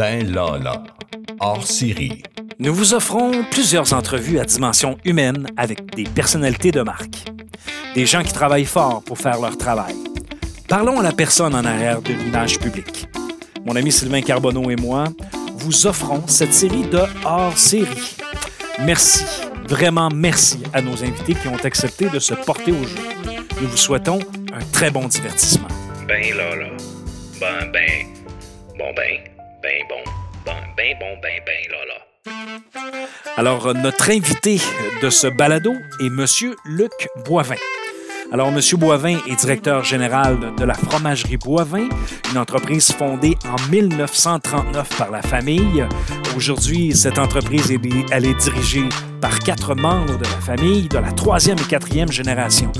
Ben Lala, hors série. Nous vous offrons plusieurs entrevues à dimension humaine avec des personnalités de marque. Des gens qui travaillent fort pour faire leur travail. Parlons à la personne en arrière de l'image publique. Mon ami Sylvain Carbonneau et moi vous offrons cette série de hors série. Merci, vraiment merci à nos invités qui ont accepté de se porter au jeu. Nous vous souhaitons un très bon divertissement. Ben là là. Ben ben. Bon ben. Ben bon. Ben ben bon ben ben là là. Alors, euh, notre invité de ce balado est M. Luc Boivin. Alors, M. Boivin est directeur général de la fromagerie Boivin, une entreprise fondée en 1939 par la famille. Aujourd'hui, cette entreprise, elle est dirigée par quatre membres de la famille de la troisième et quatrième génération.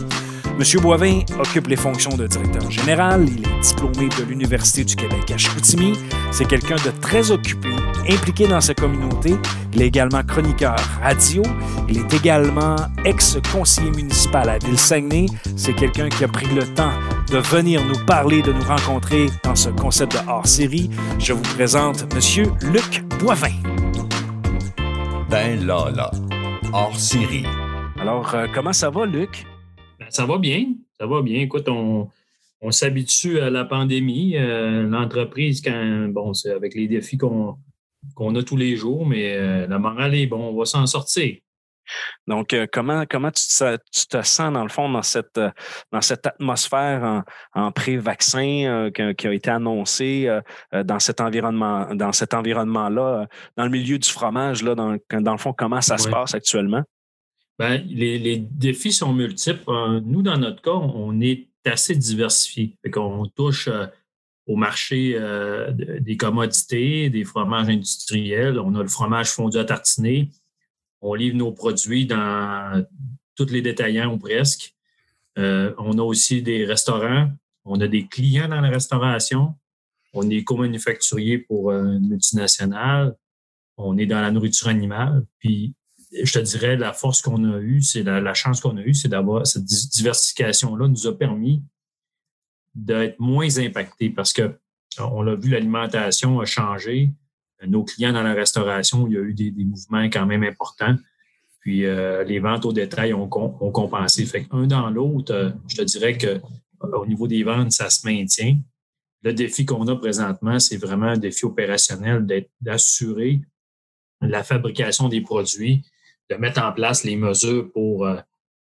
M. Boivin occupe les fonctions de directeur général. Il est diplômé de l'Université du Québec à Chicoutimi. C'est quelqu'un de très occupé, impliqué dans sa communauté. Il est également chroniqueur radio. Il est également ex-conseiller municipal à Ville-Saguenay. C'est quelqu'un qui a pris le temps de venir nous parler, de nous rencontrer dans ce concept de hors-série. Je vous présente M. Luc Boivin. Ben Lala, hors série. Alors, euh, comment ça va, Luc? Ça va bien. Ça va bien. Écoute, on, on s'habitue à la pandémie. Euh, L'entreprise, quand bon, c'est avec les défis qu'on a tous les jours, mais euh, la morale est bon, on va s'en sortir. Donc, euh, comment, comment tu, te, tu te sens, dans le fond, dans cette, dans cette atmosphère en, en pré-vaccin qui, a- qui a été annoncée dans cet environnement, dans cet environnement-là, euh, dans le milieu du fromage, là, dans, dans le fond, comment ça se passe actuellement? Ben, les, défis sont multiples. Euh, Nous, dans notre cas, on est assez diversifié. Qu'on touche euh, au marché euh, de- des commodités, des fromages industriels. On a le fromage fondu à tartiner. On livre nos produits dans tous les détaillants ou presque. On a aussi des restaurants. On a des clients dans la restauration. On est co-manufacturier pour une multinationale. On est dans la nourriture animale. Puis je te dirais, la force qu'on a eue, c'est la, chance qu'on a eue, c'est d'avoir cette di- diversification-là nous a permis d'être moins impactés parce que euh, on l'a vu, l'alimentation a changé. Nos clients dans la restauration, il y a eu des, mouvements quand même importants. Puis euh, les ventes au détail ont, com- ont compensé. Fait dans l'autre, euh, je te dirais que au niveau des ventes, ça se maintient. Le défi qu'on a présentement, c'est vraiment un défi opérationnel d'assurer la fabrication des produits, de mettre en place les mesures pour euh,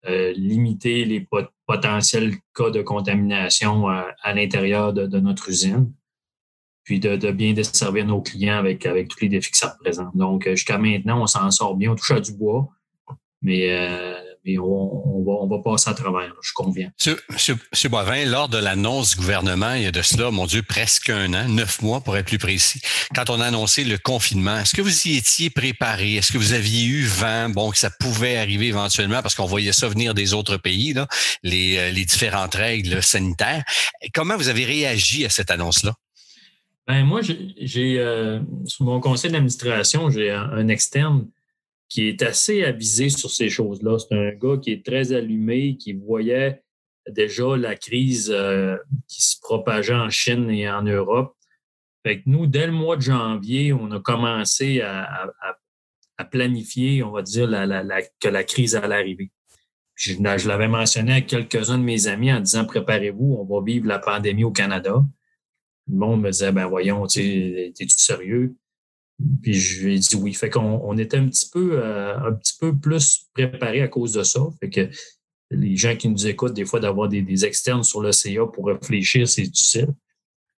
euh, limiter les pot- potentiels cas de contamination euh, à l'intérieur de, notre usine, puis de, bien desservir nos clients avec, avec tous les défis que ça représente. Donc, jusqu'à maintenant, on s'en sort bien, on touche à du bois, mais, mais on, on va, on va passer à travers, là, je conviens. Monsieur Boivin, lors de l'annonce du gouvernement, il y a de cela, mon Dieu, presque un an, neuf mois pour être plus précis, quand on a annoncé le confinement, est-ce que vous y étiez préparé? Est-ce que vous aviez eu vent, bon, que ça pouvait arriver éventuellement parce qu'on voyait ça venir des autres pays, là, les, euh, les différentes règles sanitaires? Comment vous avez réagi à cette annonce-là? Ben, moi, j'ai- j'ai euh, sur mon conseil d'administration, j'ai un, un externe qui est assez avisé sur ces choses-là. C'est un gars qui est très allumé, qui voyait déjà la crise euh, qui se propageait en Chine et en Europe. Fait que nous, dès le mois de janvier, on a commencé à, planifier, on va dire, que la crise allait arriver. Je, l'avais mentionné à quelques-uns de mes amis en disant préparez-vous, on va vivre la pandémie au Canada. Le monde me disait, ben voyons, tu sais, t'es-tu sérieux? Puis je lui ai dit oui. Fait qu'on on était un petit peu euh, un petit peu plus préparés à cause de ça. Fait que les gens qui nous écoutent, des fois, d'avoir des, externes sur le CA pour réfléchir, c'est utile.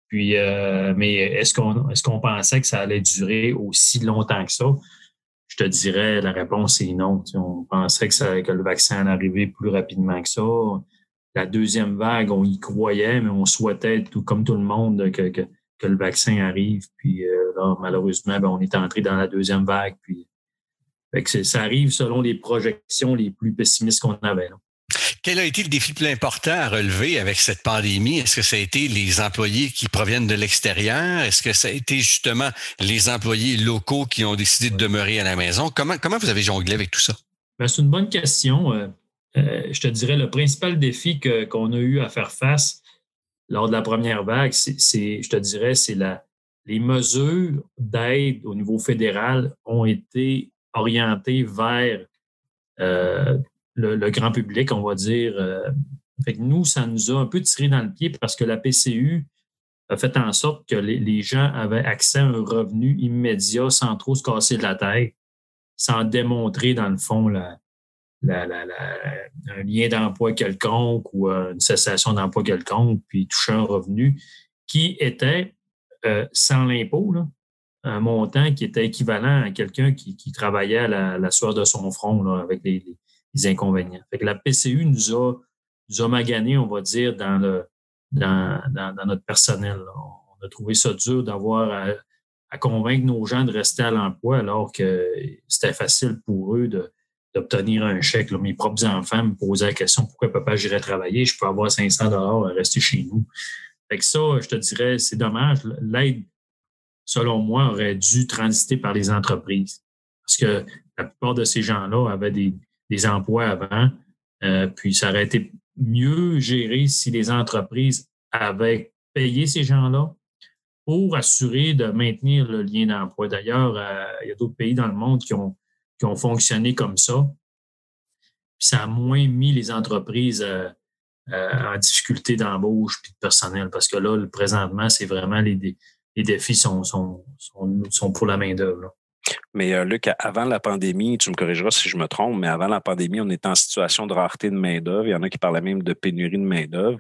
Puis, euh, mais est-ce qu'on est-ce pensait que ça allait durer aussi longtemps que ça? Je te dirais, la réponse est non. On pensait que, ça, que le vaccin allait arriver plus rapidement que ça. La deuxième vague, on y croyait, mais on souhaitait, tout comme tout le monde, que, que le vaccin arrive. Puis euh, là, malheureusement, ben, on est entré dans la deuxième vague. Puis, que ça arrive selon les projections les plus pessimistes qu'on avait. là. Quel a été le défi le plus important à relever avec cette pandémie? Est-ce que ça a été les employés qui proviennent de l'extérieur? Est-ce que ça a été justement les employés locaux qui ont décidé de demeurer à la maison? Comment, comment vous avez jonglé avec tout ça? Ben, c'est une bonne question. Euh, euh, je te dirais, le principal défi qu'on a eu à faire face lors de la première vague, c'est, je te dirais, c'est la, les mesures d'aide au niveau fédéral ont été orientées vers euh, le, grand public, on va dire. Euh. nous, ça nous a un peu tiré dans le pied parce que la PCU a fait en sorte que les, gens avaient accès à un revenu immédiat sans trop se casser de la tête, sans démontrer, dans le fond, la, un lien d'emploi quelconque ou euh, une cessation d'emploi quelconque, puis toucher un revenu qui était euh, sans l'impôt, un montant qui était équivalent à quelqu'un qui, travaillait à la, sueur de son front avec les, inconvénients. Fait que la PCU nous a, nous a magané, on va dire, dans, le, dans, notre personnel. On a trouvé ça dur d'avoir à, à, convaincre nos gens de rester à l'emploi alors que c'était facile pour eux de, d'obtenir un chèque. Mes propres enfants me posaient la question pourquoi papa j'irais travailler, je peux avoir 500 dollars à rester chez nous. Fait que ça, je te dirais, c'est dommage. L'aide, selon moi, aurait dû transiter par les entreprises. Parce que la plupart de ces gens-là avaient des, emplois avant, euh, puis ça aurait été mieux géré si les entreprises avaient payé ces gens-là pour assurer de maintenir le lien d'emploi. D'ailleurs, euh, il y a d'autres pays dans le monde qui ont qui ont fonctionné comme ça. Puis ça a moins mis les entreprises euh, euh, en difficulté d'embauche et de personnel parce que là, présentement, c'est vraiment les, défis sont, sont, sont, pour la main-d'œuvre. Mais euh, Luc, avant la pandémie, tu me corrigeras si je me trompe, mais avant la pandémie, on était en situation de rareté de main-d'œuvre. Il y en a qui parlaient même de pénurie de main-d'œuvre.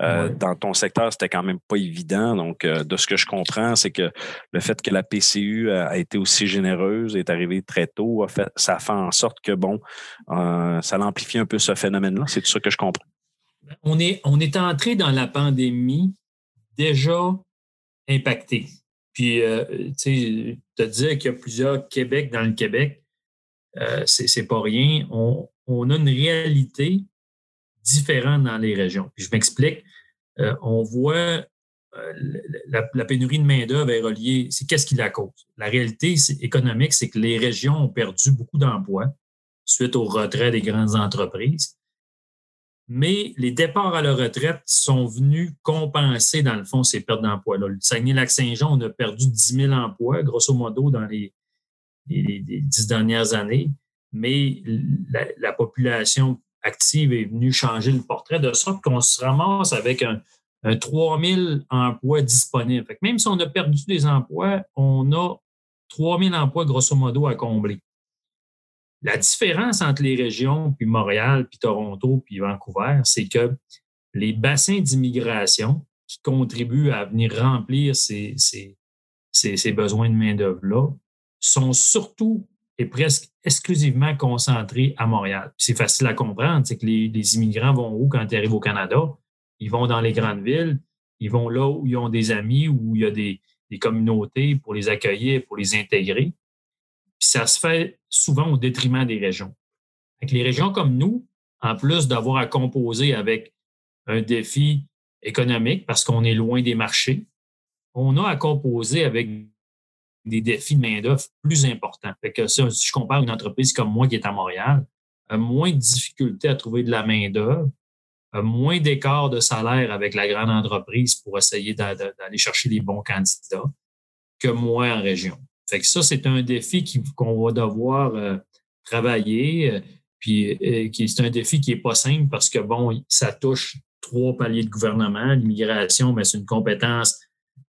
Euh, dans ton secteur, c'était quand même pas évident. Donc, euh, de ce que je comprends, c'est que le fait que la PCU a, été aussi généreuse, est arrivée très tôt, a fait, ça fait en sorte que, bon, ça l'amplifie un peu ce phénomène-là. C'est tout ça que je comprends. On est, on est entré dans la pandémie déjà impacté. Puis, euh, tu sais, te dire qu'il y a plusieurs Québec dans le Québec, euh, c'est pas rien. On, a une réalité différente dans les régions. Puis je m'explique. Euh, on voit la, pénurie de main-d'œuvre est reliée. C'est qu'est-ce qui la cause? La réalité économique, c'est que les régions ont perdu beaucoup d'emplois suite au retrait des grandes entreprises mais les départs à la retraite sont venus compenser, dans le fond, ces pertes d'emploi. Le Saguenay-Lac-Saint-Jean, on a perdu 10 000 emplois, grosso modo, dans les, dix dernières années, mais la, population active est venue changer le portrait de sorte qu'on se ramasse avec un, 3 000 emplois disponibles. même si on a perdu des emplois, on a 3 000 emplois, grosso modo, à combler. La différence entre les régions, puis Montréal, puis Toronto, puis Vancouver, c'est que les bassins d'immigration qui contribuent à venir remplir ces, besoins de main-d'œuvre-là sont surtout et presque exclusivement concentrés à Montréal. C'est facile à comprendre, c'est que les, immigrants vont où quand ils arrivent au Canada? Ils vont dans les grandes villes, ils vont là où ils ont des amis, où il y a des communautés pour les accueillir, pour les intégrer. Puis ça se fait souvent au détriment des régions. les régions comme nous, en plus d'avoir à composer avec un défi économique parce qu'on est loin des marchés, on a à composer avec des défis de main-d'œuvre plus importants. Si je compare une entreprise comme moi qui est à Montréal, a moins de difficultés à trouver de la main-d'œuvre, moins d'écart de salaire avec la grande entreprise pour essayer d'aller chercher les bons candidats que moi en région. Fait que ça, c'est un défi qu'on va devoir euh, travailler. Euh, puis euh, c'est un défi qui n'est pas simple parce que, bon, ça touche trois paliers de gouvernement. L'immigration, ben, c'est une compétence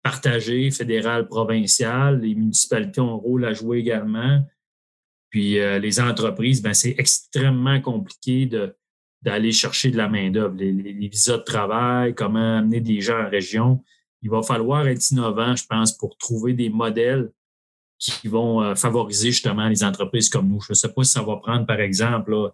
partagée, fédérale, provinciale. Les municipalités ont un rôle à jouer également. Puis les entreprises, ben, c'est extrêmement compliqué d'aller chercher de la main-d'œuvre. Les, visas de travail, comment amener des gens en région. Il va falloir être innovant, je pense, pour trouver des modèles qui vont euh, favoriser justement les entreprises comme nous. Je ne sais pas si ça va prendre, par exemple,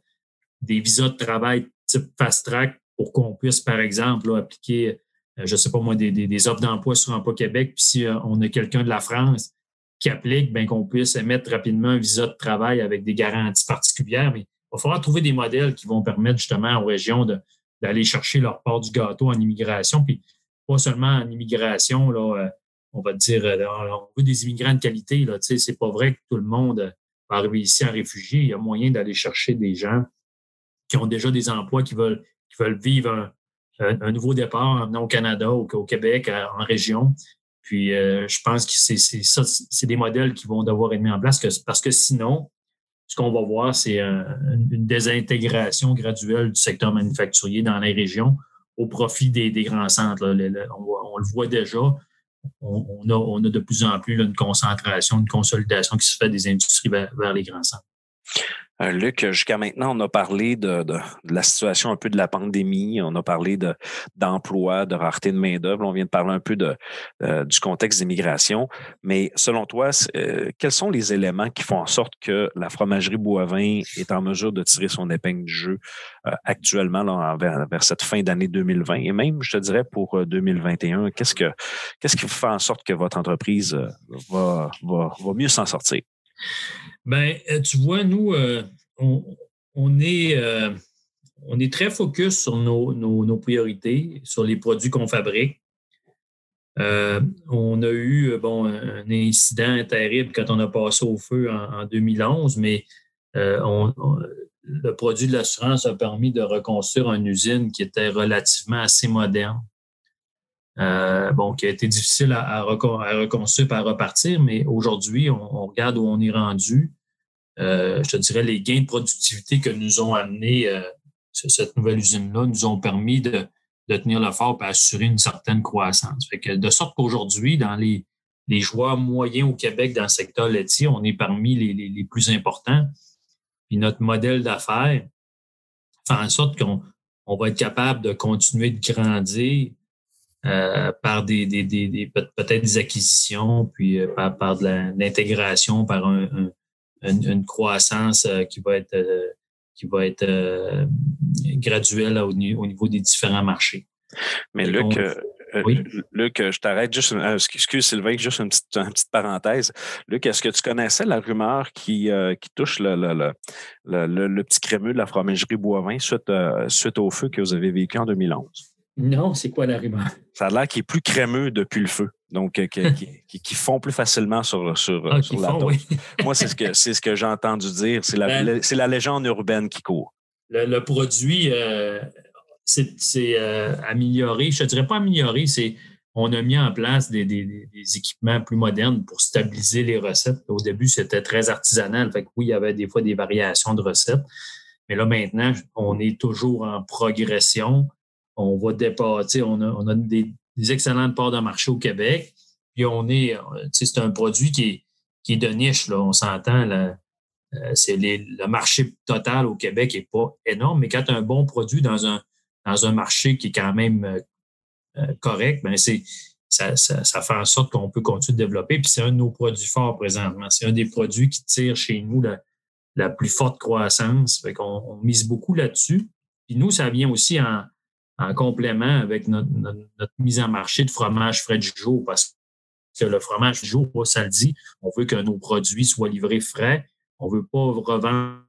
des visas de travail type fast-track pour qu'on puisse, par exemple, appliquer, euh, je ne sais pas moi, des, offres d'emploi sur Emploi Québec. Puis si euh, on a quelqu'un de la France qui applique, bien qu'on puisse émettre rapidement un visa de travail avec des garanties particulières. Mais il va falloir trouver des modèles qui vont permettre justement aux régions d'aller chercher leur part du gâteau en immigration. Puis pas seulement en immigration, là, on va dire, euh, on veut des immigrants de qualité. Là, c'est pas vrai que tout le monde va arriver ici en réfugié. Il y a moyen d'aller chercher des gens qui ont déjà des emplois, qui veulent, qui veulent vivre un, nouveau départ au Canada, au, au Québec, en région. Puis je pense que c'est ça, c'est des modèles qui vont devoir être mis en place parce que sinon, ce qu'on va voir, c'est une désintégration graduelle du secteur manufacturier dans les régions au profit des, grands centres. on, le voit déjà. On, a, de plus en plus une concentration, une consolidation qui se fait des industries vers les grands centres. Euh, Luc, jusqu'à maintenant, on a parlé de, la situation un peu de la pandémie, on a parlé d'emploi, de, rareté de main-d'œuvre, on vient de parler un peu euh, du contexte d'immigration. Mais selon toi, euh, quels sont les éléments qui font en sorte que la fromagerie Boivin est en mesure de tirer son épingle du jeu actuellement vers, cette fin d'année 2020 et même, je te dirais, pour 2021? Qu'est-ce, que, qu'est-ce qui fait en sorte que votre entreprise va mieux s'en sortir? Ben, euh, tu vois, nous, euh, on, est, euh, on est très focus sur nos, priorités, sur les produits qu'on fabrique. on a eu bon, un incident terrible quand on a passé au feu en, 2011, mais le produit de l'assurance a permis de reconstruire une usine qui était relativement assez moderne. Bon, qui a été difficile à, reconstruire et à repartir, mais aujourd'hui, on, regarde où on est rendu. Euh, je te dirais, les gains de productivité que nous ont amenés euh, cette nouvelle usine-là nous ont permis de, tenir le fort et assurer une certaine croissance. de sorte qu'aujourd'hui, dans les, joueurs moyens au Québec dans le secteur laitier, on est parmi les, plus importants. Puis notre modèle d'affaires fait en sorte qu'on va être capable de continuer de grandir euh, par des, peut-être des acquisitions, puis par, de l'intégration, par un une, croissance euh, qui va être, euh, qui va être euh, graduelle au, niveau des différents marchés. Mais Luc, Luc, je t'arrête juste. excuse Sylvain, juste une petite, petite parenthèse. Luc, est-ce que tu connaissais la rumeur qui, qui touche le, le, le, le, petit crémeux de la fromagerie Boivin suite, suite au feu que vous avez vécu en 2011? Non, c'est quoi la rumeur? Ça a l'air qu'il est plus crémeux depuis le feu. Donc, euh, qui, font plus facilement sur, sur, ah, sur la Moi, c'est ce que, c'est ce que j'ai entendu dire. C'est la, ben, la, légende urbaine qui court. Le, produit, euh, c'est, euh, amélioré. Je ne dirais pas amélioré, c'est on a mis en place des, des, équipements plus modernes pour stabiliser les recettes. Au début, c'était très artisanal. Fait que oui, il y avait des fois des variations de recettes. Mais là, maintenant, on est toujours en progression on va dépasser, on a, on a des, excellentes parts de marché au Québec. Puis on est, c'est un produit qui est, qui de niche, là, on s'entend. Euh, le marché total au Québec n'est pas énorme, mais quand tu un bon produit dans un, marché qui est quand même euh, euh, correct, ben c'est, ça, ça, fait en sorte qu'on peut continuer de développer. Puis c'est un de nos produits forts présentement. C'est un des produits qui tire chez nous la, la plus forte croissance. Fait qu'on on mise beaucoup là-dessus. Puis nous, ça vient aussi en, en complément avec notre, mise en marché de fromage frais du jour, parce que le fromage du jour, ça le dit, on veut que nos produits soient livrés frais. On ne veut pas revendre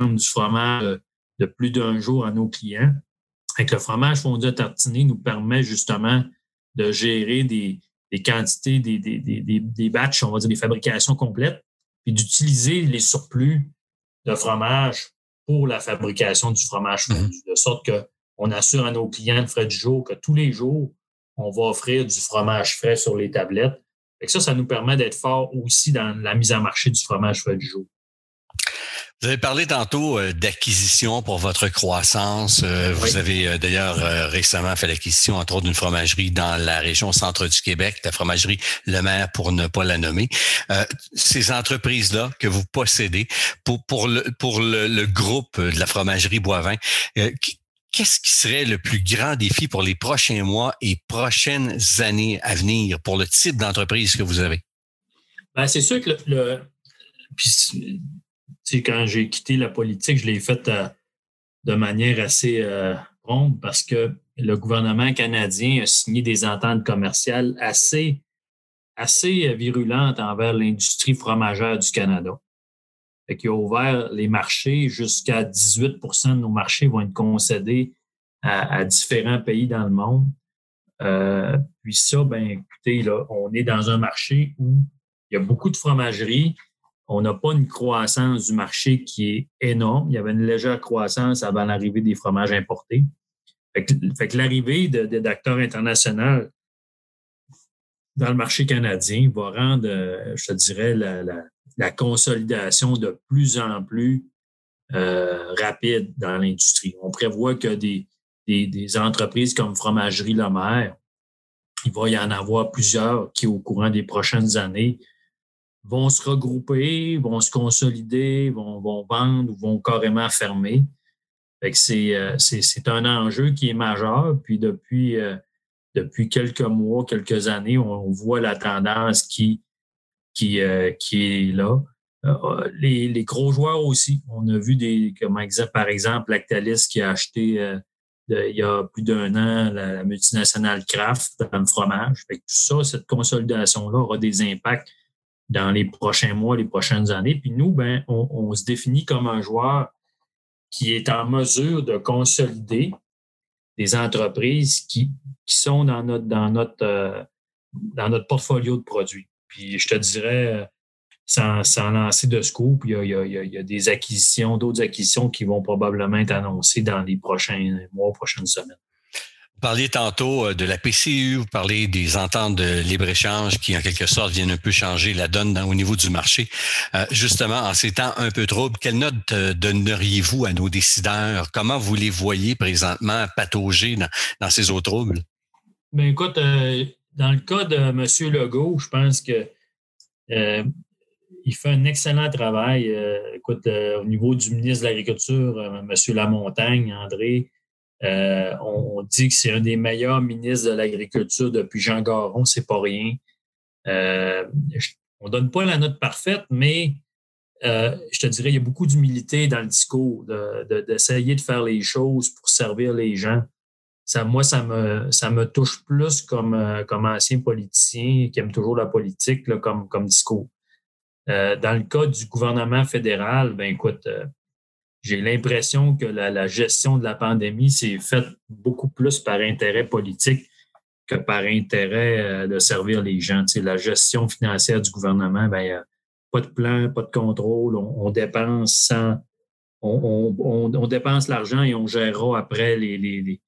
du fromage de plus d'un jour à nos clients. Avec le fromage fondu à tartiner nous permet justement de gérer des, quantités, des, des, des, des, batchs, on va dire des fabrications complètes, puis d'utiliser les surplus de fromage pour la fabrication du fromage fondu, mm-hmm. de sorte que on assure à nos clients de frais du jour que tous les jours, on va offrir du fromage frais sur les tablettes. Et ça, ça nous permet d'être fort aussi dans la mise en marché du fromage frais du jour. Vous avez parlé tantôt euh, d'acquisition pour votre croissance. Euh, vous avez euh, d'ailleurs récemment fait l'acquisition, entre autres, d'une fromagerie dans la région centre du Québec, la fromagerie Le Maire, pour ne pas la nommer. ces entreprises-là que vous possédez pour, pour, le, pour le, groupe de la fromagerie Boivin, qu'est-ce qui serait le plus grand défi pour les prochains mois et prochaines années à venir pour le type d'entreprise que vous avez? Ben, c'est sûr que le, quand j'ai quitté la politique, je l'ai fait euh, de manière assez euh, ronde parce que le gouvernement canadien a signé des ententes commerciales assez, assez virulentes envers l'industrie fromagère du Canada qui a ouvert les marchés jusqu'à 18% de nos marchés vont être concédés à, différents pays dans le monde. Euh, puis ça, ben écoutez, là, on est dans un marché où il y a beaucoup de fromageries. On n'a pas une croissance du marché qui est énorme. Il y avait une légère croissance avant l'arrivée des fromages importés. Fait que, l'arrivée d'acteurs internationaux dans le marché canadien va rendre, euh, je te dirais, la, consolidation de plus en plus euh, rapide dans l'industrie. On prévoit que des, des, des, entreprises comme Fromagerie Lemaire, il va y en avoir plusieurs qui, au courant des prochaines années, vont se regrouper, vont se consolider, vont, vont vendre ou vont carrément fermer. Euh, c'est un enjeu qui est majeur. Puis depuis, euh, depuis quelques mois, quelques années, on voit la tendance qui, qui, euh, qui est là. Les, les, gros joueurs aussi. On a vu des, comme exemple, par exemple, Lactalis qui a acheté il y a plus d'un an la, multinationale Kraft dans le fromage. Tout ça, cette consolidation-là aura des impacts dans les prochains mois, les prochaines années. Puis nous, ben, on, se définit comme un joueur qui est en mesure de consolider des entreprises qui, sont dans notre, dans, notre, euh, dans notre portfolio de produits. Puis je te dirais, euh, sans, sans lancer de scoop, il y a, il y a, il y a des acquisitions, d'autres acquisitions qui vont probablement être annoncées dans les prochains mois, prochaines semaines. Vous parliez tantôt euh, de la PCU, vous parlez des ententes de libre-échange qui, en quelque sorte, viennent un peu changer la donne au niveau du marché. Euh, justement, en ces temps un peu troubles, quelle note donneriez-vous à nos décideurs? Comment vous les voyez présentement patauger dans, ces eaux troubles? Bien, écoute, dans le cas de M. Legault, je pense que il fait un excellent travail. écoute, au niveau du ministre de l'Agriculture, M. Lamontagne, André, euh, on, dit que c'est un des meilleurs ministres de l'Agriculture depuis Jean Garon, c'est pas rien. Euh, on donne pas la note parfaite, mais euh, je te dirais, il y a beaucoup d'humilité dans le discours, d'essayer de, faire les choses pour servir les gens. Ça, moi, ça me, ça me touche plus comme, euh, comme ancien politicien qui aime toujours la politique comme, comme discours. dans le cas du gouvernement fédéral, ben écoute, j'ai l'impression que la, gestion de la pandémie s'est faite beaucoup plus par intérêt politique que par intérêt euh, de servir les gens. la gestion financière du gouvernement, ben, pas de plan, pas de contrôle, on, dépense sans, on, dépense l'argent et on gérera après les,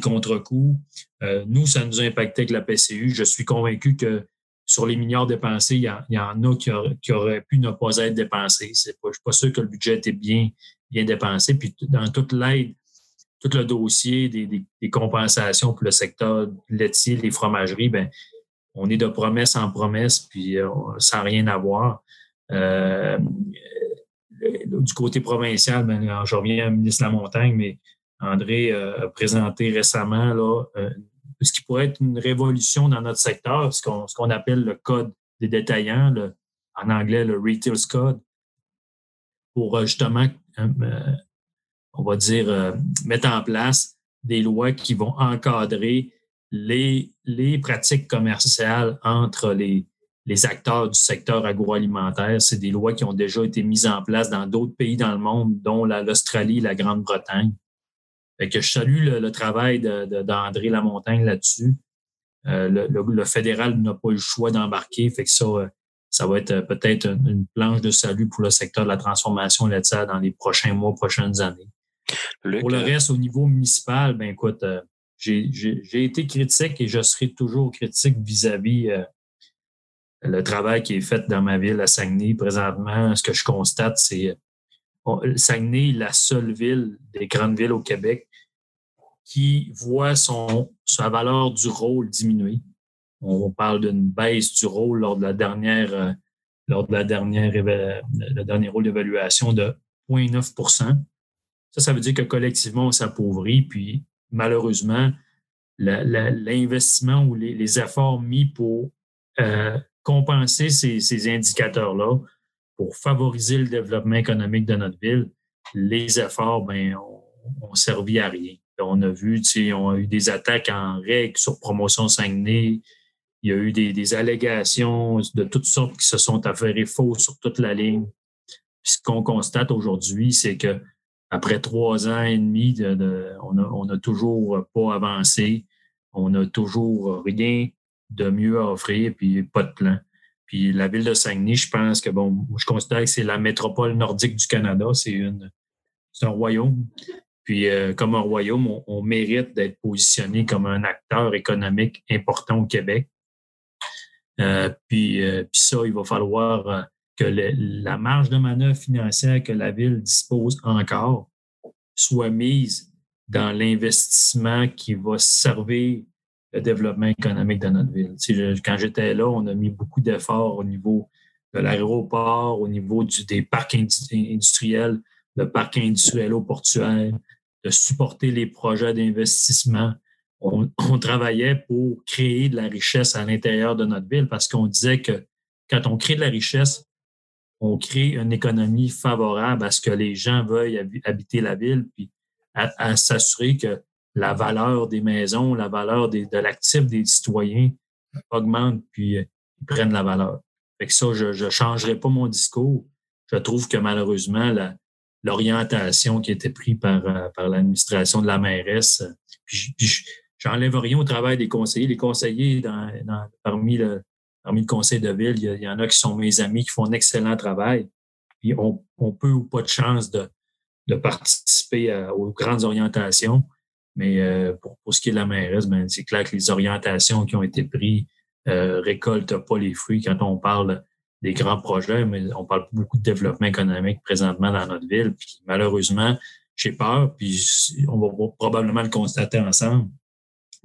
contre-coups. Euh, nous, ça nous a impacté avec la PCU. Je suis convaincu que sur les milliards dépensés, il y, en a qui, auraient pu ne pas être dépensés. Pas, je ne suis pas sûr que le budget était bien, dépensé. Puis dans toute l'aide, tout le dossier des, compensations pour le secteur laitier, les fromageries, ben, on est de promesse en promesse, puis euh, sans rien avoir. Euh, du côté provincial, ben, je reviens au ministre de la Montagne, mais André euh, a présenté récemment là, ce qui pourrait être une révolution dans notre secteur, ce qu'on appelle le code des détaillants, en anglais le Retail Code, pour justement euh, on va dire, euh, mettre en place des lois qui vont encadrer les, les pratiques commerciales entre les, les acteurs du secteur agroalimentaire. C'est des lois qui ont déjà été mises en place dans d'autres pays dans le monde, dont l'Australie la Grande-Bretagne. Que je salue le, travail d'André de, Lamontagne là-dessus. Euh, le, le, fédéral n'a pas eu le choix d'embarquer. Fait que ça, ça va être euh, peut-être une planche de salut pour le secteur de la transformation laitière dans les prochains mois, prochaines années. pour le euh, reste, au niveau municipal, ben écoute, euh, j'ai été critique et je serai toujours critique vis-à-vis le travail qui est fait dans ma ville à Saguenay. Présentement, ce que je constate, c'est Saguenay est la seule ville des grandes villes au Québec qui voit sa valeur du rôle diminuer. On parle d'une baisse du rôle lors de la dernière, euh, lors de la dernière, rôle d'évaluation de 0,9% Ça, ça veut dire que collectivement, on s'appauvrit. Puis, malheureusement, l'investissement ou les, efforts mis pour euh, compenser ces, indicateurs-là, pour favoriser le développement économique de notre ville, les efforts ben, ont, servi à rien. On a vu, on a eu des attaques en règle sur promotion Saguenay, il y a eu des, allégations de toutes sortes qui se sont avérées fausses sur toute la ligne. ce qu'on constate aujourd'hui, c'est que après trois ans et demi, on n'a toujours pas avancé. On n'a toujours rien de mieux à offrir, puis pas de plan. Puis la ville de Saguenay, je pense que, bon, je considère que c'est la métropole nordique du Canada. C'est un royaume. Puis, euh, comme un royaume, on mérite d'être positionné comme un acteur économique important au Québec. puis, puis, ça, il va falloir que la marge de manœuvre financière que la ville dispose encore soit mise dans l'investissement qui va servir le développement économique de notre ville. quand j'étais là, on a mis beaucoup d'efforts au niveau de l'aéroport, au niveau des parcs industriels, le parc industriel au portuaire, de supporter les projets d'investissement. On, on, travaillait pour créer de la richesse à l'intérieur de notre ville parce qu'on disait que quand on crée de la richesse, on crée une économie favorable à ce que les gens veuillent habiter la ville, puis à, s'assurer que la valeur des maisons, la valeur de l'actif des citoyens augmente, puis euh, ils prennent la valeur. Fait que ça, je ne changerai pas mon discours. Je trouve que malheureusement, l'orientation qui était prise par, euh, par l'administration de la mairesse, puis, j'enlève rien au travail des conseillers. Les conseillers, dans, parmi le, parmi le conseil de ville, il y, en a qui sont mes amis, qui font un excellent travail. Puis on, on peut ou pas de chance de, de participer aux grandes orientations. Mais euh, pour, pour, ce qui est de la mairesse, ben, c'est clair que les orientations qui ont été prises euh, récoltent pas les fruits quand on parle des grands projets, mais on parle beaucoup de développement économique présentement dans notre ville. Puis malheureusement, j'ai peur, puis on va probablement le constater ensemble,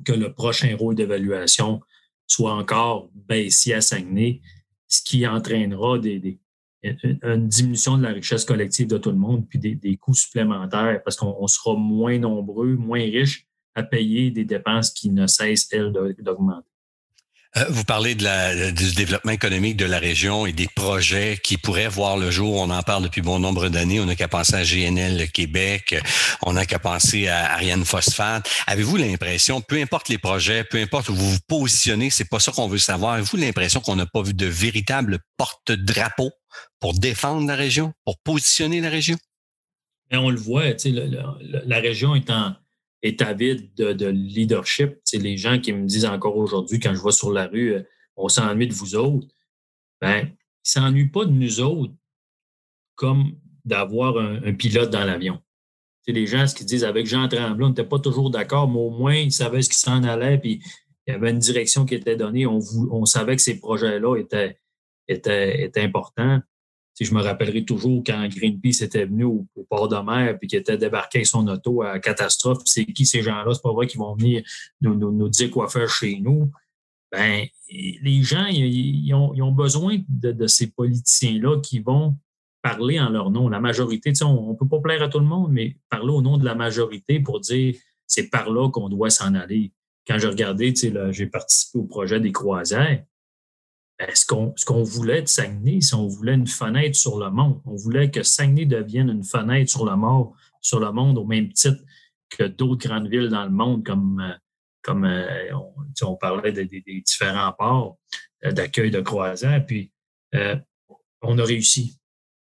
que le prochain rôle d'évaluation soit encore baissier à Saguenay, ce qui entraînera des, une diminution de la richesse collective de tout le monde, puis des, coûts supplémentaires, parce qu'on sera moins nombreux, moins riches à payer des dépenses qui ne cessent, elles, d'augmenter. Euh, vous parlez du développement économique de la région et des projets qui pourraient voir le jour. On en parle depuis bon nombre d'années. On n'a qu'à penser à GNL Québec. On n'a qu'à penser à Ariane Phosphate. Avez-vous l'impression, peu importe les projets, peu importe où vous vous positionnez, c'est pas ça qu'on veut savoir. Avez-vous l'impression qu'on n'a pas vu de véritable porte-drapeau? Pour défendre la région, pour positionner la région? Et on le voit, la, région est en, est avide de, de leadership. Les gens qui me disent encore aujourd'hui, quand je vois sur la rue, euh, on s'ennuie de vous autres. Ben, ils ne s'ennuient pas de nous autres comme d'avoir un, pilote dans l'avion. C'est les gens ce qu'ils disent avec Jean Tremblay, on n'était pas toujours d'accord, mais au moins, ils savaient ce qui s'en allait, puis il y avait une direction qui était donnée. On, on savait que ces projets-là étaient, étaient, étaient importants je me rappellerai toujours quand Greenpeace était venu au, port de mer puis qu'il était débarqué avec son auto à catastrophe. C'est qui ces gens-là? C'est pas vrai qu'ils vont venir nous, dire quoi faire chez nous. Ben, les gens, ils, ont, besoin de, ces politiciens-là qui vont parler en leur nom. La majorité, on ne peut pas plaire à tout le monde, mais parler au nom de la majorité pour dire c'est par là qu'on doit s'en aller. Quand je regardais, j'ai participé au projet des croisières ce qu'on voulait de Saguenay, c'est on voulait une fenêtre sur le monde? On voulait que Saguenay devienne une fenêtre sur le monde, sur le monde au même titre que d'autres grandes villes dans le monde, comme, euh, comme euh, on, parlait des, différents ports euh, d'accueil de croisière. Puis, on a réussi.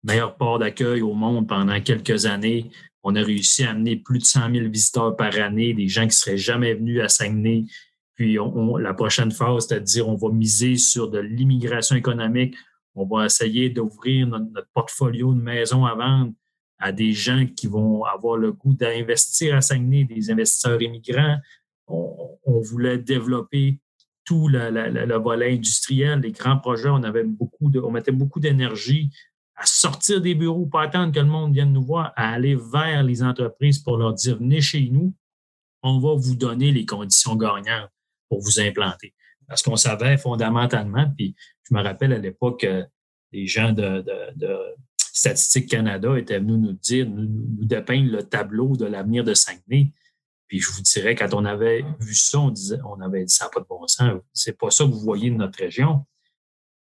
Meilleur port d'accueil au monde pendant quelques années. On a réussi à amener plus de 100 000 visiteurs par année, des gens qui ne seraient jamais venus à Saguenay, puis la prochaine phase, c'est-à-dire on va miser sur de l'immigration économique. On va essayer d'ouvrir notre, portfolio de maisons à vendre à des gens qui vont avoir le goût d'investir à Saguenay, des investisseurs immigrants. On, voulait développer tout le, volet industriel, les grands projets. On on mettait beaucoup d'énergie à sortir des bureaux, pas attendre que le monde vienne nous voir, à aller vers les entreprises pour leur dire venez chez nous, on va vous donner les conditions gagnantes pour vous implanter. Parce qu'on savait fondamentalement, puis je me rappelle à l'époque, les gens de, Statistique Canada étaient venus nous dire, nous, dépeindre le tableau de l'avenir de Saguenay. Puis je vous dirais, quand on avait vu ça, on, disait, on avait dit ça n'a pas de bon sens. C'est pas ça que vous voyez de notre région.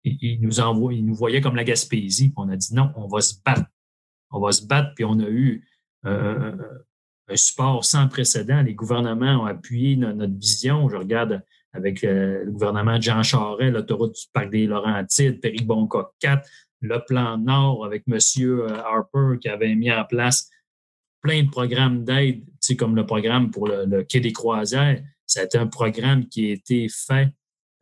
Ils nous envoient, ils nous voyaient comme la Gaspésie. Puis on a dit non, on va se battre. On va se battre. Puis on a eu un, un support sans précédent. Les gouvernements ont appuyé notre, vision. Je regarde avec euh, le gouvernement de Jean Charest, l'autoroute du Parc des Laurentides, Péribonca 4, le plan Nord avec M. Euh, Harper qui avait mis en place plein de programmes d'aide, comme le programme pour le, Quai des Croisières. C'était un programme qui a été fait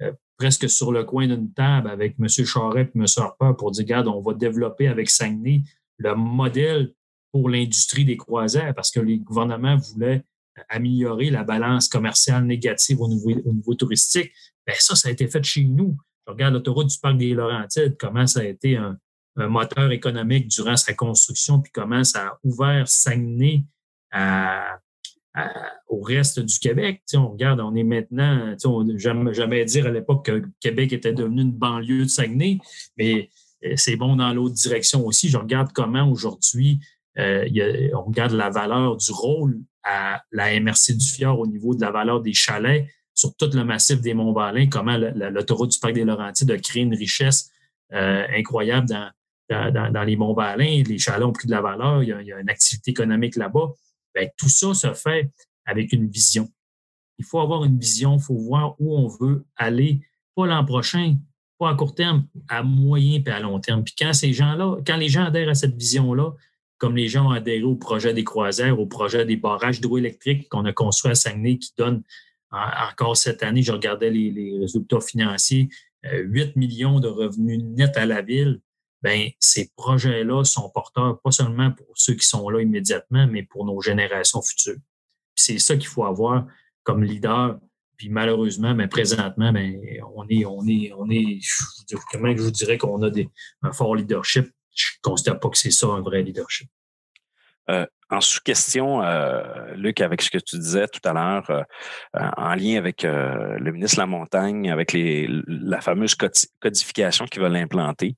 euh, presque sur le coin d'une table avec M. Charest et M. Harper pour dire, regarde, on va développer avec Saguenay le modèle pour l'industrie des croisières parce que les gouvernements voulaient améliorer la balance commerciale négative au niveau, au niveau touristique. Bien, ça, ça a été fait chez nous. je regarde l'autoroute du parc des Laurentides, comment ça a été un, moteur économique durant sa construction, puis comment ça a ouvert Saguenay au reste du Québec. on regarde, on est maintenant, on ne jamais, jamais dire à l'époque que Québec était devenu une banlieue de Saguenay, mais euh, c'est bon dans l'autre direction aussi. Je regarde comment aujourd'hui, euh, on regarde la valeur du rôle à la MRC du Fjord au niveau de la valeur des chalets sur tout le massif des Monts-Valin, comment l'autoroute du Parc des Laurentides a créé une richesse euh, incroyable dans, les Monts-Valin. Les chalets ont pris de la valeur, il y a, une activité économique là-bas. Ben, tout ça se fait avec une vision. Il faut avoir une vision, il faut voir où on veut aller, pas l'an prochain, pas à court terme, à moyen et à long terme. Puis quand ces gens-là, quand les gens adhèrent à cette vision-là, comme les gens ont adhéré au projet des croisières, au projet des barrages hydroélectriques qu'on a construit à Saguenay qui donne encore cette année, je regardais les, résultats financiers, 8 euh, millions de revenus nets à la ville. Ben, ces projets-là sont porteurs pas seulement pour ceux qui sont là immédiatement, mais pour nos générations futures. C'est ça qu'il faut avoir comme leader. Puis malheureusement, mais ben, présentement, ben, on est, on est, on est, comment je vous dirais qu'on a des, un fort leadership. Je ne constate pas que c'est ça un vrai leadership. Euh, en sous-question, euh, Luc, avec ce que tu disais tout à l'heure, euh, en lien avec le ministre Lamontagne, avec les, la fameuse codification qu'ils veulent implanter,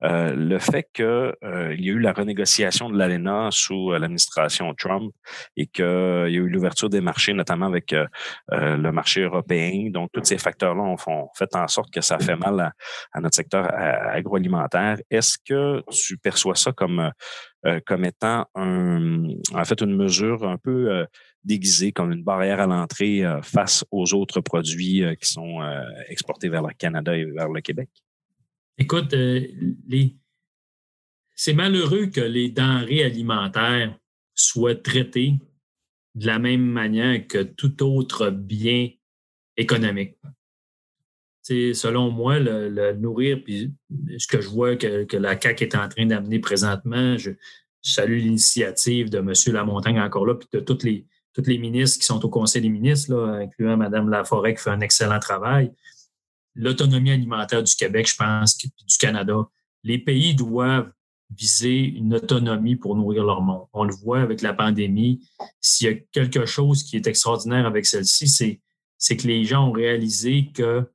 le fait qu'il y a eu la renégociation de l'ALENA sous l'administration Trump et qu'il y a eu l'ouverture des marchés, notamment avec le marché européen. Donc, tous ces facteurs-là ont, fait en sorte que ça fait mal à, à notre secteur agroalimentaire. Est-ce que tu perçois ça comme euh, comme étant un, en fait une mesure un peu euh, déguisée comme une barrière à l'entrée euh, face aux autres produits qui sont exportés vers le Canada et vers le Québec? Écoute, c'est malheureux que les denrées alimentaires soient traitées de la même manière que tout autre bien économique. C'est, selon moi, le, nourrir, puis ce que je vois que, que la CAQ est en train d'amener présentement, salue l'initiative de M. Lamontagne encore là, puis de toutes les, toutes les ministres qui sont au Conseil des ministres, là, incluant Mme Laforêt qui fait un excellent travail. L'autonomie alimentaire du Québec, je pense, puis du Canada. Les pays doivent viser une autonomie pour nourrir leur monde. On le voit avec la pandémie. S'il y a quelque chose qui est extraordinaire avec celle-ci, c'est, c'est que les gens ont réalisé que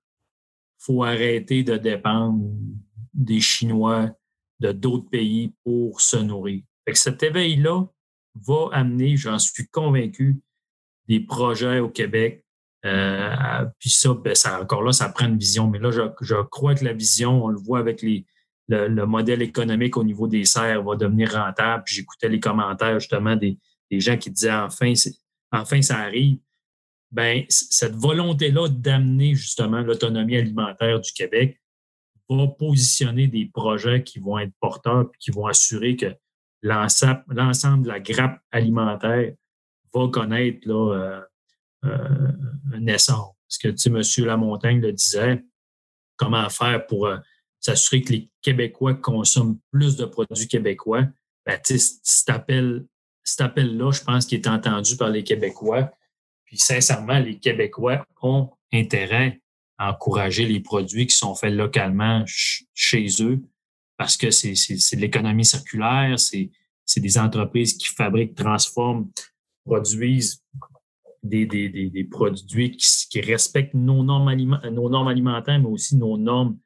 faut arrêter de dépendre des Chinois, de d'autres pays pour se nourrir. Cet éveil-là va amener, j'en suis convaincu, des projets au Québec. Euh, puis ça, ben, ça, encore là, ça prend une vision. Mais là, je, crois que la vision, on le voit avec les, le, modèle économique au niveau des serres va devenir rentable. J'écoutais les commentaires justement des, des, gens qui disaient enfin, enfin ça arrive ben, cette volonté-là d'amener justement l'autonomie alimentaire du Québec va positionner des projets qui vont être porteurs et qui vont assurer que l'ensemble de la grappe alimentaire va connaître là, euh, euh, un essor. Parce que, M. Lamontagne le disait, comment faire pour euh, s'assurer que les Québécois consomment plus de produits québécois. Ben, cet appel-là, je pense qu'il est entendu par les Québécois. Puis sincèrement, les Québécois ont intérêt à encourager les produits qui sont faits localement chez eux parce que c'est de l'économie circulaire, c'est des entreprises qui fabriquent, transforment, produisent des, des, des, produits qui, qui, respectent nos normes, nos normes alimentaires, mais aussi nos normes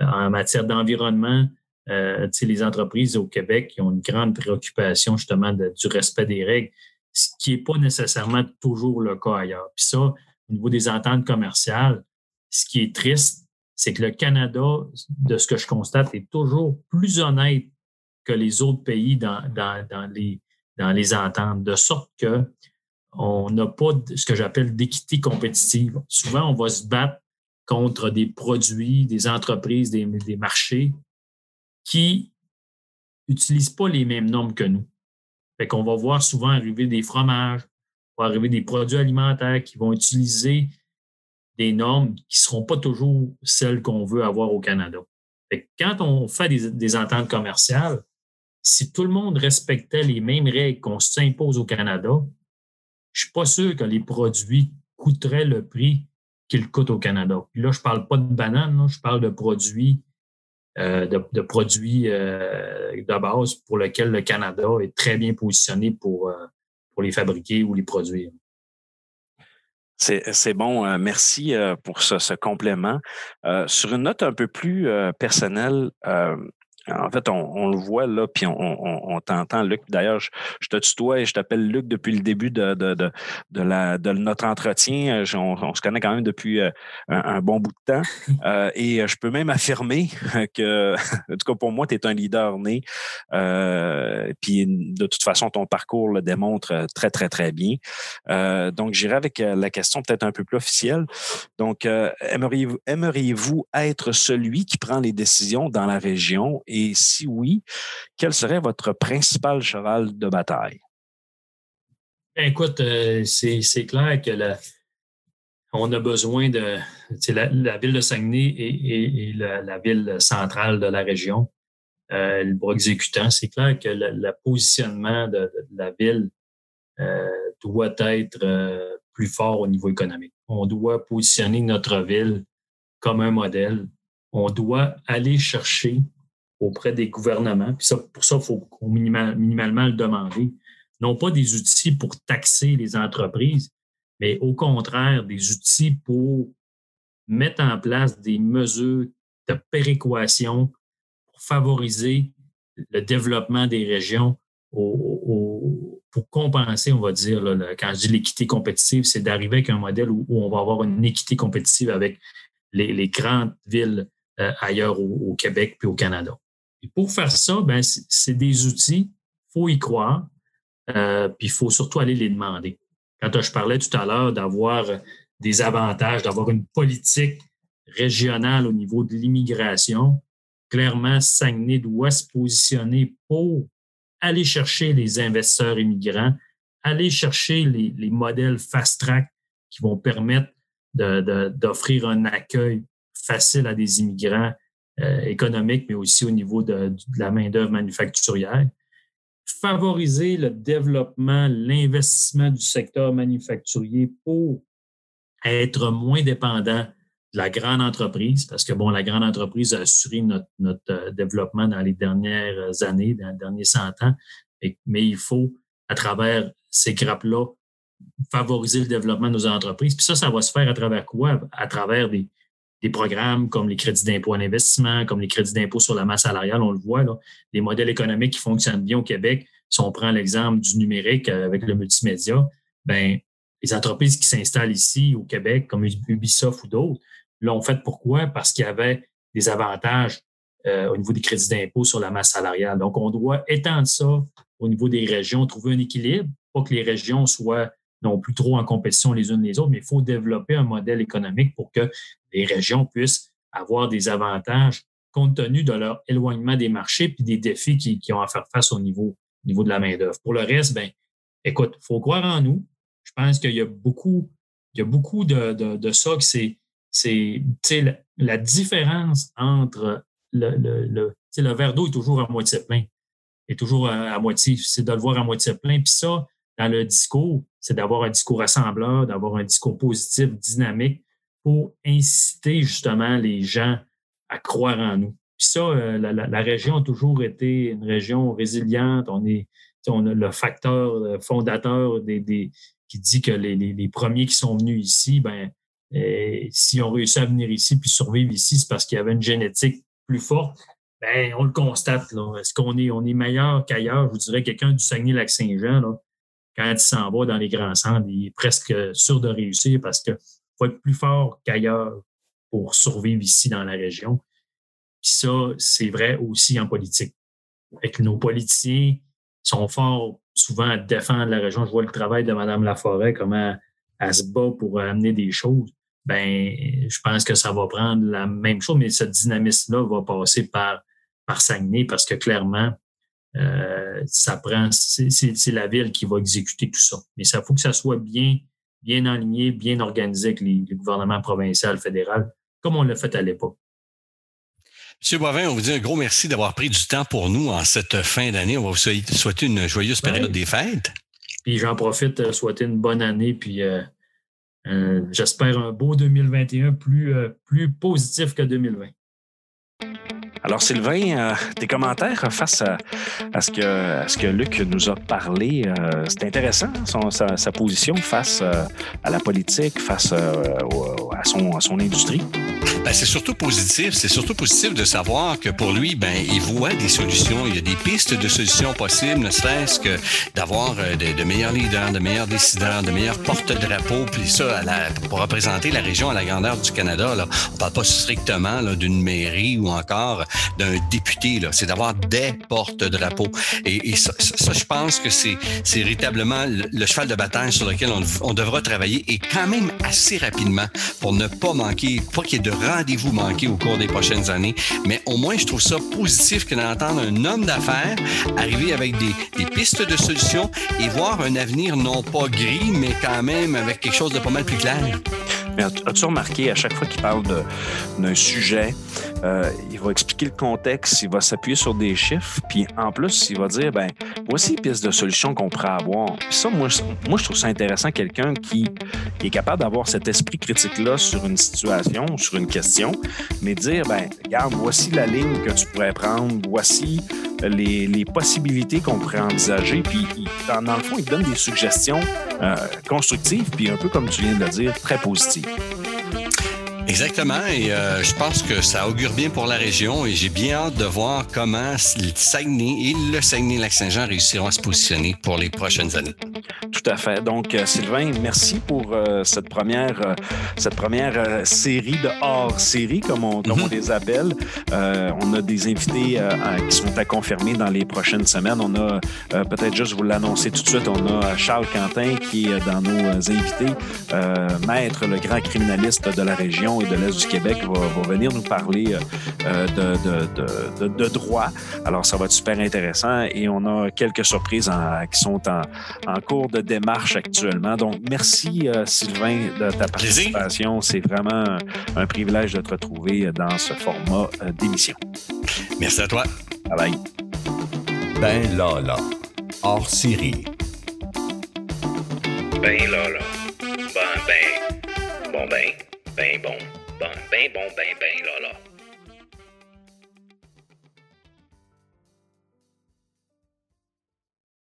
euh, en matière d'environnement. Euh, les entreprises au Québec qui ont une grande préoccupation justement du respect des règles ce qui n'est pas nécessairement toujours le cas ailleurs. Puis ça, au niveau des ententes commerciales, ce qui est triste, c'est que le Canada, de ce que je constate, est toujours plus honnête que les autres pays dans, les, ententes, de sorte que on n'a pas ce que j'appelle d'équité compétitive. Souvent, on va se battre contre des produits, des entreprises, des, des marchés qui n'utilisent pas les mêmes normes que nous. Fait qu'on va voir souvent arriver des fromages, va arriver des produits alimentaires qui vont utiliser des normes qui ne seront pas toujours celles qu'on veut avoir au Canada. Quand on fait des, ententes commerciales, si tout le monde respectait les mêmes règles qu'on s'impose au Canada, je ne suis pas sûr que les produits coûteraient le prix qu'il coûte au Canada. Puis là, je ne parle pas de bananes, je parle de produits euh, de, produits euh, de base pour lesquels le Canada est très bien positionné pour, euh, pour les fabriquer ou les produire. C'est bon. merci pour ce, ce complément. sur une note un peu plus personnelle, en fait, on, le voit là, puis on, t'entend, Luc. D'ailleurs, je, te tutoie et je t'appelle Luc depuis le début de, de, la, de notre entretien. On, se connaît quand même depuis euh, un, bon bout de temps. Euh, et je peux même affirmer que, en tout cas pour moi, tu es un leader né. Euh, puis de toute façon, ton parcours le démontre très, très, très bien. donc, j'irai avec la question peut-être un peu plus officielle. Donc, aimeriez-vous aimeriez être celui qui prend les décisions dans la région et et si oui, quel serait votre principal cheval de bataille? Ben, écoute, euh, c'est clair que on a besoin de. La, ville de Saguenay et, la, ville centrale de la région, euh, le bras exécutant. C'est clair que le, positionnement de, la ville euh, doit être plus fort au niveau économique. On doit positionner notre ville comme un modèle. On doit aller chercher auprès des gouvernements. Puis ça, pour ça, il faut minimalement le demander. Non pas des outils pour taxer les entreprises, mais au contraire, des outils pour mettre en place des mesures de péréquation pour favoriser le développement des régions pour compenser, on va dire, quand je dis l'équité compétitive, c'est d'arriver avec un modèle où, on va avoir une équité compétitive avec les, grandes villes euh, ailleurs au, Québec puis au Canada. Et pour faire ça, ben, c'est des outils, il faut y croire, euh, puis il faut surtout aller les demander. Quand je parlais tout à l'heure d'avoir des avantages, d'avoir une politique régionale au niveau de l'immigration, clairement, Saguenay doit se positionner pour aller chercher les investisseurs immigrants, aller chercher les, les modèles fast-track qui vont permettre d'offrir un accueil facile à des immigrants euh, économique, mais aussi au niveau de, la main-d'œuvre manufacturière. Favoriser le développement, l'investissement du secteur manufacturier pour être moins dépendant de la grande entreprise, parce que bon, la grande entreprise a assuré notre, notre euh, développement dans les dernières années, dans les derniers 100 ans, mais il faut, à travers ces grappes-là, favoriser le développement de nos entreprises. Puis ça, ça va se faire à travers quoi? À travers des, des programmes comme les crédits d'impôt en investissement, comme les crédits d'impôt sur la masse salariale, on le voit, là, des modèles économiques qui fonctionnent bien au Québec. Si on prend l'exemple du numérique euh, avec le multimédia, ben les entreprises qui s'installent ici au Québec, comme Ubisoft ou d'autres, l'ont fait pourquoi? Parce qu'il y avait des avantages euh, au niveau des crédits d'impôt sur la masse salariale. Donc, on doit étendre ça au niveau des régions, trouver un équilibre, pas que les régions soient non plus trop en compétition les unes les autres, mais il faut développer un modèle économique pour que les régions puissent avoir des avantages compte tenu de leur éloignement des marchés puis des défis qui, ont à faire face au niveau, niveau de la main-d'œuvre. Pour le reste, ben, écoute, il faut croire en nous. Je pense qu'il y a beaucoup, il y a beaucoup de, de, ça que c'est, c'est la, la différence entre le, le, le, le verre d'eau est toujours à moitié plein. Est toujours à moitié, c'est de le voir à moitié plein. Puis ça, dans le discours, c'est d'avoir un discours rassembleur, d'avoir un discours positif, dynamique, pour inciter justement les gens à croire en nous. Puis ça, euh, la, région a toujours été une région résiliente. On est, on a le facteur euh, fondateur des, qui dit que les, premiers qui sont venus ici, ben, euh, si on réussit à venir ici puis survivre ici, c'est parce qu'il y avait une génétique plus forte. Ben, on le constate. Est-ce qu'on est, on est meilleur qu'ailleurs? Je vous dirais quelqu'un du Saguenay-Lac-Saint-Jean, quand il s'en va dans les grands centres, il est presque sûr de réussir parce que faut être plus fort qu'ailleurs pour survivre ici dans la région. Puis ça, c'est vrai aussi en politique. Avec nos politiciens sont forts souvent à défendre la région. Je vois le travail de Mme Laforêt, comment elle se bat pour amener des choses. Ben, je pense que ça va prendre la même chose, mais ce dynamisme-là va passer par, par Saguenay parce que clairement, euh, ça prend, c'est la ville qui va exécuter tout ça. Mais ça faut que ça soit bien bien aligné, bien organisé avec les, gouvernements provincial, fédéral, comme on l'a fait à l'époque. Monsieur Boivin, on vous dit un gros merci d'avoir pris du temps pour nous en cette fin d'année. On va vous souhaiter une joyeuse période des fêtes. Puis j'en profite de souhaiter une bonne année, puis euh, J'espère un beau 2021 plus, plus positif que 2020. Alors, Sylvain, euh, tes commentaires face à, ce que, Luc nous a parlé, euh, c'est intéressant, sa, position face euh, à la politique, face à, son, industrie. Ben, c'est surtout positif. C'est surtout positif de savoir que pour lui, ben, il voit des solutions. Il y a des pistes de solutions possibles, ne serait-ce que d'avoir de, meilleurs leaders, de meilleurs décideurs, de meilleurs porte-drapeaux, puis ça, pour représenter la région à la grandeur du Canada. On ne parle pas strictement d'une mairie ou encore d'un député, c'est d'avoir des porte-drapeaux. Et, ça, je pense que c'est véritablement le, cheval de bataille sur lequel on, devra travailler et quand même assez rapidement pour ne pas manquer, pas qu'il y ait de rendez-vous manqués au cours des prochaines années. Mais au moins, je trouve ça positif que d'entendre un homme d'affaires arriver avec des, des pistes de solutions et voir un avenir non pas gris, mais quand même avec quelque chose de pas mal plus clair. Mais as-tu remarqué, à chaque fois qu'il parle d'un sujet, euh, il va expliquer contexte, il va s'appuyer sur des chiffres, puis en plus, il va dire, ben voici les pistes de solutions qu'on pourrait avoir. Puis ça, moi, moi, je trouve ça intéressant, quelqu'un qui, est capable d'avoir cet esprit critique-là sur une situation, sur une question, mais dire, ben regarde, voici la ligne que tu pourrais prendre, voici les, possibilités qu'on pourrait envisager, puis dans, le fond, il donne des suggestions euh, constructives, puis un peu comme tu viens de le dire, très positives. Exactement, et euh, je pense que ça augure bien pour la région et j'ai bien hâte de voir comment le Saguenay et le Saguenay-Lac-Saint-Jean réussiront à se positionner pour les prochaines années. Tout à fait. Donc, euh, Sylvain, merci pour euh, cette première, cette première série de hors-série, comme, on, comme on mhm. les appelle. on a des invités qui sont à confirmer dans les prochaines semaines. On a, peut-être juste vous l'annoncer tout de suite, on a Charles Quentin qui est dans nos invités, maître, le grand criminaliste de la région et de l'Est du Québec va, venir nous parler euh, de, de, droit. Alors, ça va être super intéressant et on a quelques surprises qui sont en, cours de démarche actuellement. Donc, merci euh, Sylvain de ta participation. C'est vraiment un, privilège de te retrouver dans ce format euh, d'émission. Merci à toi. Bye bye. Ben là hors série. Ben là Ben ben. Bon ben ben bon, ben, ben bon, ben ben, là, là.